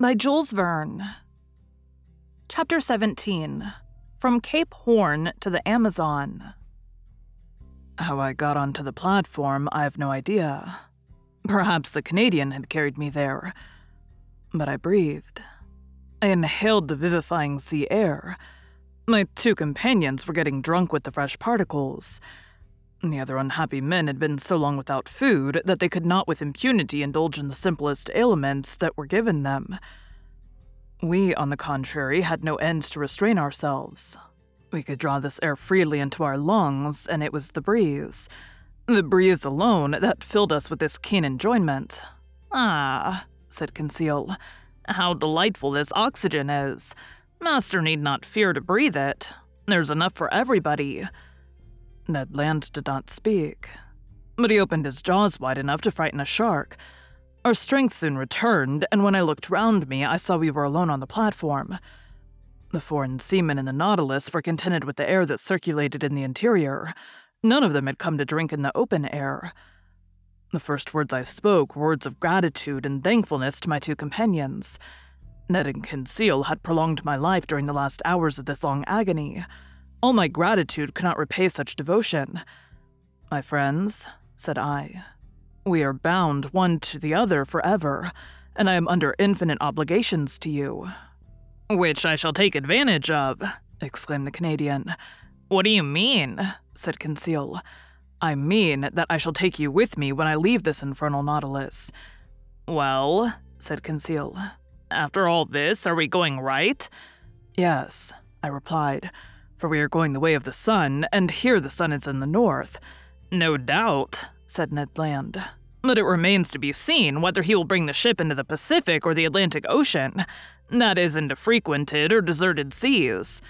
by Jules Verne. Chapter 17 From Cape Horn to the Amazon. How I got onto the platform, I have no idea. Perhaps the Canadian had carried me there. But I breathed. I inhaled the vivifying sea air. My two companions were getting drunk with the fresh particles. The other unhappy men had been so long without food that they could not with impunity indulge in the simplest ailments that were given them. We, on the contrary, had no ends to restrain ourselves. We could draw this air freely into our lungs, and it was the breeze. The breeze alone that filled us with this keen enjoyment. Ah, said Conseil, how delightful this oxygen is. Master need not fear to breathe it. There's enough for everybody. Ned Land did not speak, but he opened his jaws wide enough to frighten a shark. Our strength soon returned, and when I looked round me, I saw we were alone on the platform. The foreign seamen in the Nautilus were contented with the air that circulated in the interior. None of them had come to drink in the open air. The first words I spoke were words of gratitude and thankfulness to my two companions. Ned and Conseil had prolonged my life during the last hours of this long agony. All my gratitude could not repay such devotion. My friends, said I, we are bound one to the other forever, and I am under infinite obligations to you. Which I shall take advantage of, exclaimed the Canadian. What do you mean? said Conseil. I mean that I shall take you with me when I leave this infernal Nautilus. Well, said Conseil, after all this, are we going right? Yes, I replied for we are going the way of the sun, and here the sun is in the north. No doubt, said Ned Land. But it remains to be seen whether he will bring the ship into the Pacific or the Atlantic Ocean, that is, into frequented or deserted seas.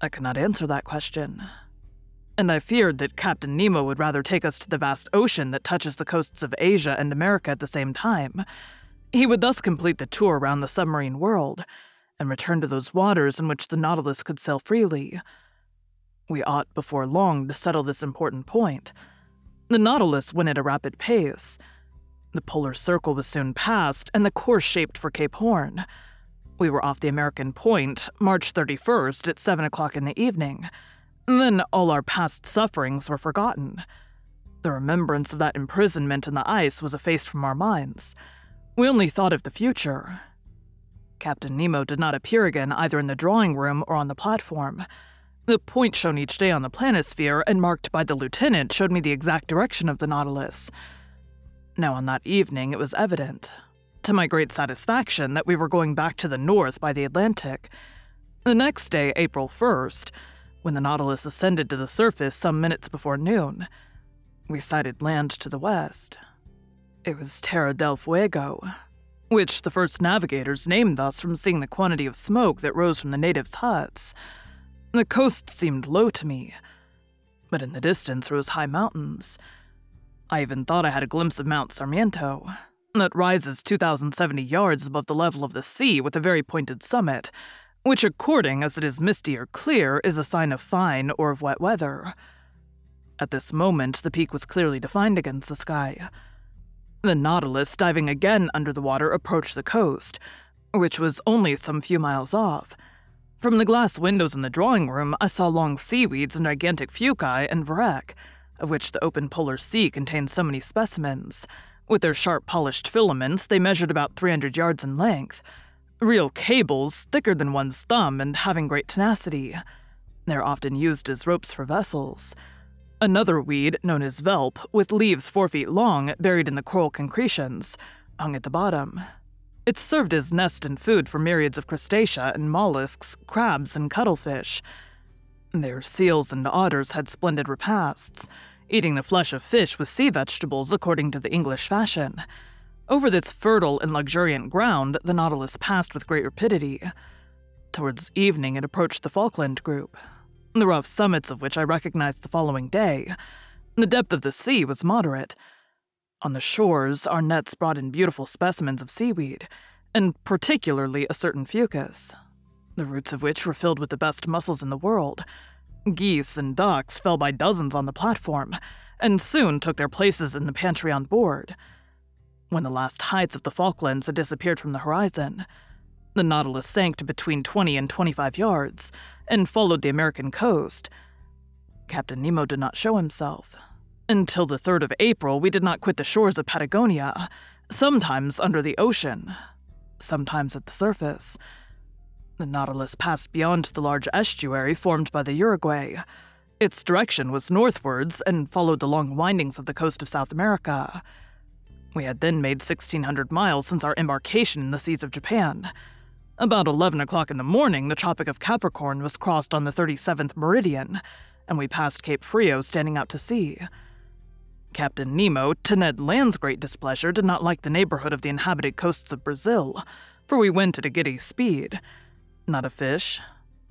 I cannot answer that question. And I feared that Captain Nemo would rather take us to the vast ocean that touches the coasts of Asia and America at the same time. He would thus complete the tour around the submarine world and return to those waters in which the Nautilus could sail freely. We ought before long to settle this important point. The Nautilus went at a rapid pace. The polar circle was soon passed, and the course shaped for Cape Horn. We were off the American point, March 31st at 7 o'clock in the evening. Then all our past sufferings were forgotten. The remembrance of that imprisonment in the ice was effaced from our minds. We only thought of the future, Captain Nemo did not appear again either in the drawing room or on the platform. The point shown each day on the planisphere and marked by the lieutenant showed me the exact direction of the Nautilus. Now, on that evening, it was evident, to my great satisfaction, that we were going back to the north by the Atlantic. The next day, April 1st, when the Nautilus ascended to the surface some minutes before noon, we sighted land to the west. It was Terra del Fuego, which the first navigators named thus from seeing the quantity of smoke that rose from the natives' huts. The coast seemed low to me, but in the distance rose high mountains. I even thought I had a glimpse of Mount Sarmiento, that rises 2,070 yards above the level of the sea with a very pointed summit, which, according as it is misty or clear, is a sign of fine or of wet weather. At this moment, the peak was clearly defined against the sky. The Nautilus, diving again under the water, approached the coast, which was only some few miles off. From the glass windows in the drawing room, I saw long seaweeds and gigantic fuci and vrek, of which the open polar sea contained so many specimens. With their sharp polished filaments, they measured about 300 yards in length. Real cables, thicker than one's thumb and having great tenacity. They're often used as ropes for vessels. Another weed, known as velp, with leaves four feet long, buried in the coral concretions, hung at the bottom. It served as nest and food for myriads of crustacea and mollusks, crabs, and cuttlefish. Their seals and otters had splendid repasts, eating the flesh of fish with sea vegetables according to the English fashion. Over this fertile and luxuriant ground, the Nautilus passed with great rapidity. Towards evening, it approached the Falkland Group, the rough summits of which I recognized the following day. The depth of the sea was moderate. On the shores, our nets brought in beautiful specimens of seaweed, and particularly a certain fucus, the roots of which were filled with the best mussels in the world. Geese and ducks fell by dozens on the platform, and soon took their places in the pantry on board. When the last heights of the Falklands had disappeared from the horizon, the Nautilus sank to between 20 and 25 yards and followed the American coast. Captain Nemo did not show himself. Until the 3rd of April, we did not quit the shores of Patagonia, sometimes under the ocean, sometimes at the surface. The Nautilus passed beyond the large estuary formed by the Uruguay. Its direction was northwards and followed the long windings of the coast of South America. We had then made 1,600 miles since our embarkation in the seas of Japan. About 11 o'clock in the morning, the Tropic of Capricorn was crossed on the 37th meridian, and we passed Cape Frio standing out to sea. Captain Nemo, to Ned Land's great displeasure, did not like the neighborhood of the inhabited coasts of Brazil, for we went at a giddy speed. Not a fish,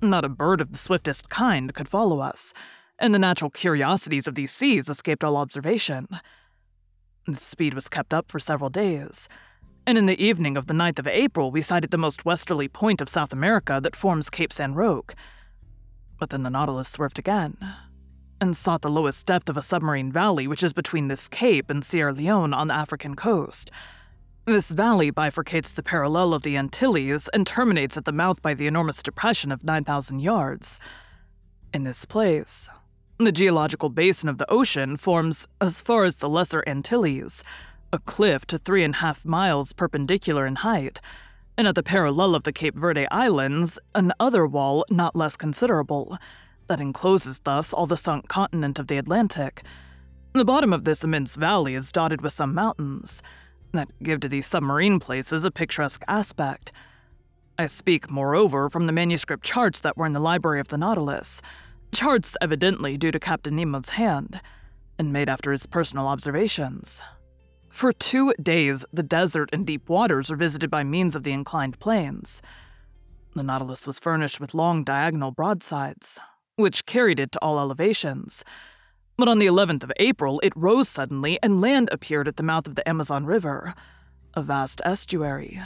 not a bird of the swiftest kind could follow us, and the natural curiosities of these seas escaped all observation. The speed was kept up for several days and in the evening of the 9th of April, we sighted the most westerly point of South America that forms Cape San Roque. But then the Nautilus swerved again and sought the lowest depth of a submarine valley which is between this cape and Sierra Leone on the African coast. This valley bifurcates the parallel of the Antilles and terminates at the mouth by the enormous depression of 9,000 yards. In this place, the geological basin of the ocean forms as far as the Lesser Antilles a cliff to three and a half miles perpendicular in height, and at the parallel of the Cape Verde Islands, an other wall not less considerable, that encloses thus all the sunk continent of the Atlantic. The bottom of this immense valley is dotted with some mountains that give to these submarine places a picturesque aspect. I speak, moreover, from the manuscript charts that were in the library of the Nautilus, charts evidently due to Captain Nemo's hand, and made after his personal observations. For two days, the desert and deep waters were visited by means of the inclined planes. The Nautilus was furnished with long diagonal broadsides, which carried it to all elevations. But on the 11th of April, it rose suddenly and land appeared at the mouth of the Amazon River, a vast estuary,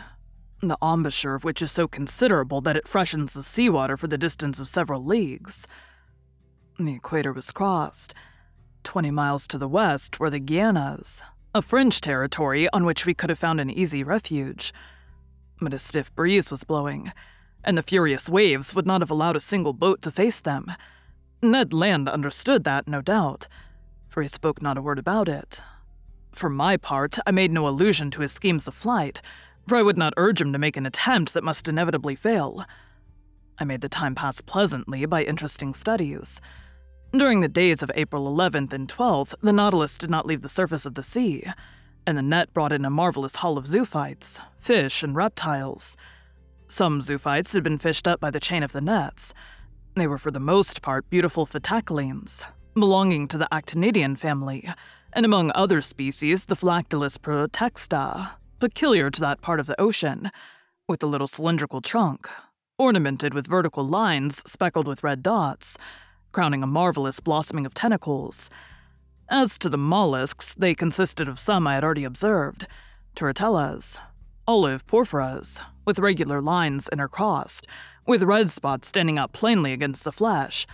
the embouchure of which is so considerable that it freshens the seawater for the distance of several leagues. The equator was crossed. Twenty miles to the west were the Guianas, a French territory on which we could have found an easy refuge. But a stiff breeze was blowing, and the furious waves would not have allowed a single boat to face them. Ned Land understood that, no doubt, for he spoke not a word about it. For my part, I made no allusion to his schemes of flight, for I would not urge him to make an attempt that must inevitably fail. I made the time pass pleasantly by interesting studies. During the days of April 11th and 12th, the Nautilus did not leave the surface of the sea, and the net brought in a marvelous haul of zoophytes, fish, and reptiles. Some zoophytes had been fished up by the chain of the nets. They were for the most part beautiful phyctallines, belonging to the actinidian family, and among other species, the Phyctalis protexta, peculiar to that part of the ocean, with a little cylindrical trunk, ornamented with vertical lines speckled with red dots, crowning a marvelous blossoming of tentacles. As to the mollusks, they consisted of some I had already observed turritellas, olive porphyras, with regular lines intercrossed, with red spots standing out plainly against the flesh,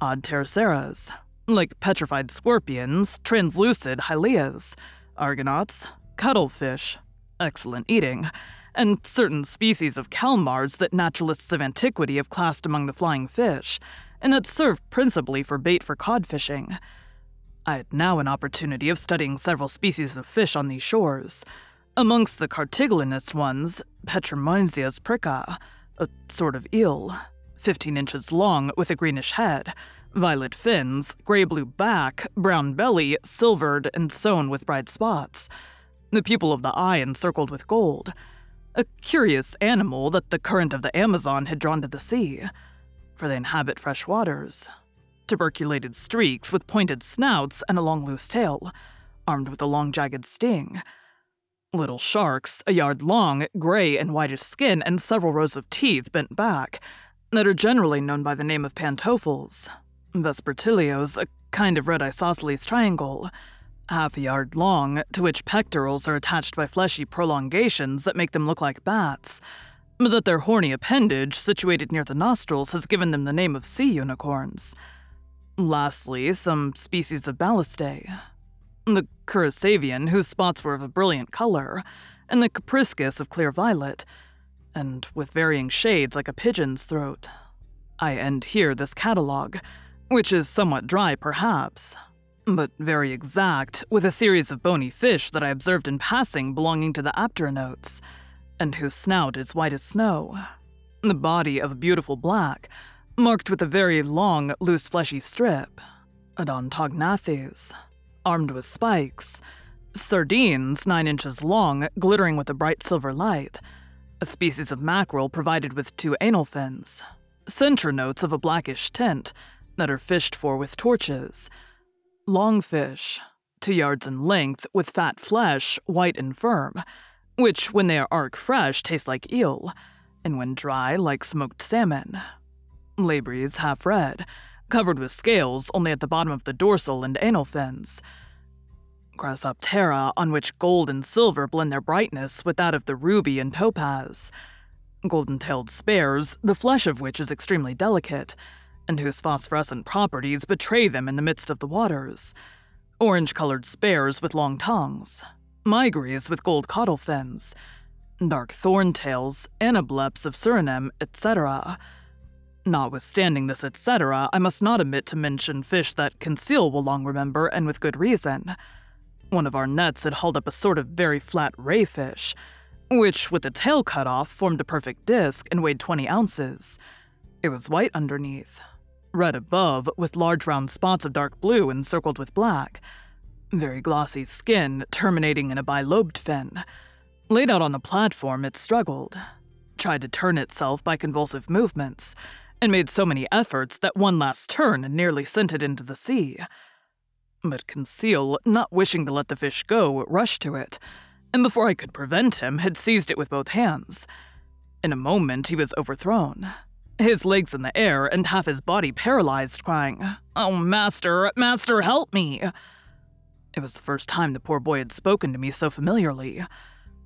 odd pteroceras, like petrified scorpions, translucid hylias, argonauts, cuttlefish, excellent eating, and certain species of calmars that naturalists of antiquity have classed among the flying fish, and that served principally for bait for cod fishing. I had now an opportunity of studying several species of fish on these shores. Amongst the cartilaginous ones, Petromonazius pricka, a sort of eel, 15 inches long with a greenish head, violet fins, gray blue back, brown belly, silvered and sewn with bright spots, the pupil of the eye encircled with gold. A curious animal that the current of the Amazon had drawn to the sea, for they inhabit fresh waters. Tuberculated streaks with pointed snouts and a long loose tail, armed with a long jagged sting. Little sharks, a yard long, gray and whitish skin, and several rows of teeth bent back, that are generally known by the name of pantophils. Vespertilios, a kind of red isosceles triangle, half a yard long, to which pectorals are attached by fleshy prolongations that make them look like bats, that their horny appendage, situated near the nostrils, has given them the name of sea unicorns. Lastly, some species of ballistae. The Curasavian, whose spots were of a brilliant color, and the Capriscus of clear violet, and with varying shades like a pigeon's throat. I end here this catalogue, which is somewhat dry perhaps, but very exact, with a series of bony fish that I observed in passing belonging to the apteronotes, and whose snout is white as snow. The body of a beautiful black, marked with a very long, loose fleshy strip. Odontognathes, armed with spikes. Sardines, nine inches long, glittering with a bright silver light. A species of mackerel provided with two anal fins. Centronotes of a blackish tint that are fished for with torches. Longfish, two yards in length, with fat flesh, white and firm, which, when they are arc fresh, taste like eel, and when dry, like smoked salmon. Labries half red, covered with scales only at the bottom of the dorsal and anal fins. Chrysoptera, on which gold and silver blend their brightness with that of the ruby and topaz. Golden tailed spares, the flesh of which is extremely delicate, and whose phosphorescent properties betray them in the midst of the waters. Orange colored spares with long tongues. Migres with gold caudal fins. Dark thorn thorntails, anableps of Suriname, etc. Notwithstanding this etc., I must not omit to mention fish that Conseil will long remember, and with good reason. One of our nets had hauled up a sort of very flat rayfish, which, with the tail cut off, formed a perfect disc and weighed 20 ounces. It was white underneath, red above, with large round spots of dark blue encircled with black. Very glossy skin, terminating in a bilobed fin. Laid out on the platform, it struggled, tried to turn itself by convulsive movements, and made so many efforts that one last turn nearly sent it into the sea. But Conseil, not wishing to let the fish go, rushed to it, and before I could prevent him, had seized it with both hands. In a moment, he was overthrown, his legs in the air and half his body paralyzed, crying, Oh, master, master, help me! It was the first time the poor boy had spoken to me so familiarly.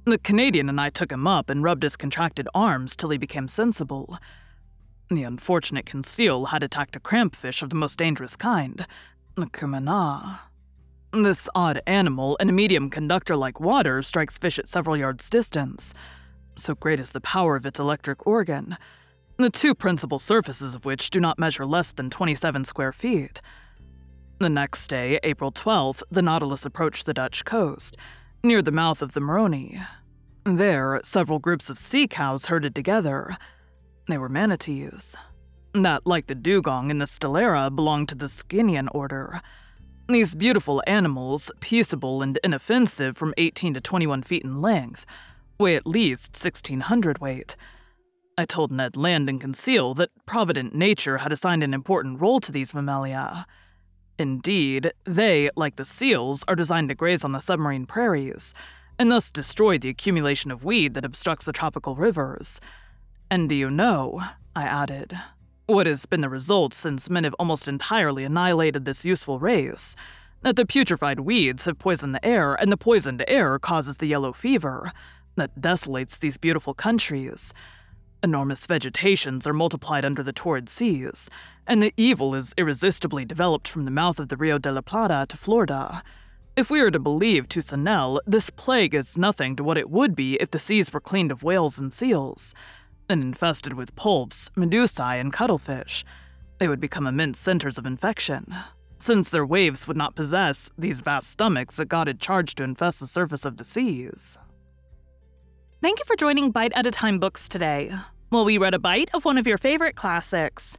The Canadian and I took him up and rubbed his contracted arms till he became sensible. The unfortunate Conseil had attacked a crampfish of the most dangerous kind, the cumana. This odd animal, in a medium conductor like water, strikes fish at several yards' distance. So great is the power of its electric organ, the two principal surfaces of which do not measure less than 27 square feet. The next day, April 12th, the Nautilus approached the Dutch coast, near the mouth of the Maroni. There, several groups of sea cows herded together, they were manatees. That, like the dugong and the Stellera, belonged to the Sirenian order. These beautiful animals, peaceable and inoffensive from 18 to 21 feet in length, weigh at least 1600 weight. I told Ned Land and Conseil that provident nature had assigned an important role to these mammalia. Indeed, they, like the seals, are designed to graze on the submarine prairies, and thus destroy the accumulation of weed that obstructs the tropical rivers. And do you know, I added, what has been the result since men have almost entirely annihilated this useful race? That the putrefied weeds have poisoned the air, and the poisoned air causes the yellow fever that desolates these beautiful countries. Enormous vegetations are multiplied under the torrid seas, and the evil is irresistibly developed from the mouth of the Rio de la Plata to Florida. If we are to believe Toussaint, this plague is nothing to what it would be if the seas were cleaned of whales and seals, and infested with poulps, medusae, and cuttlefish. They would become immense centers of infection, since their waves would not possess these vast stomachs that God had charged to infest the surface of the seas. Thank you for joining Bite at a Time Books today. Well, we read a bite of one of your favorite classics.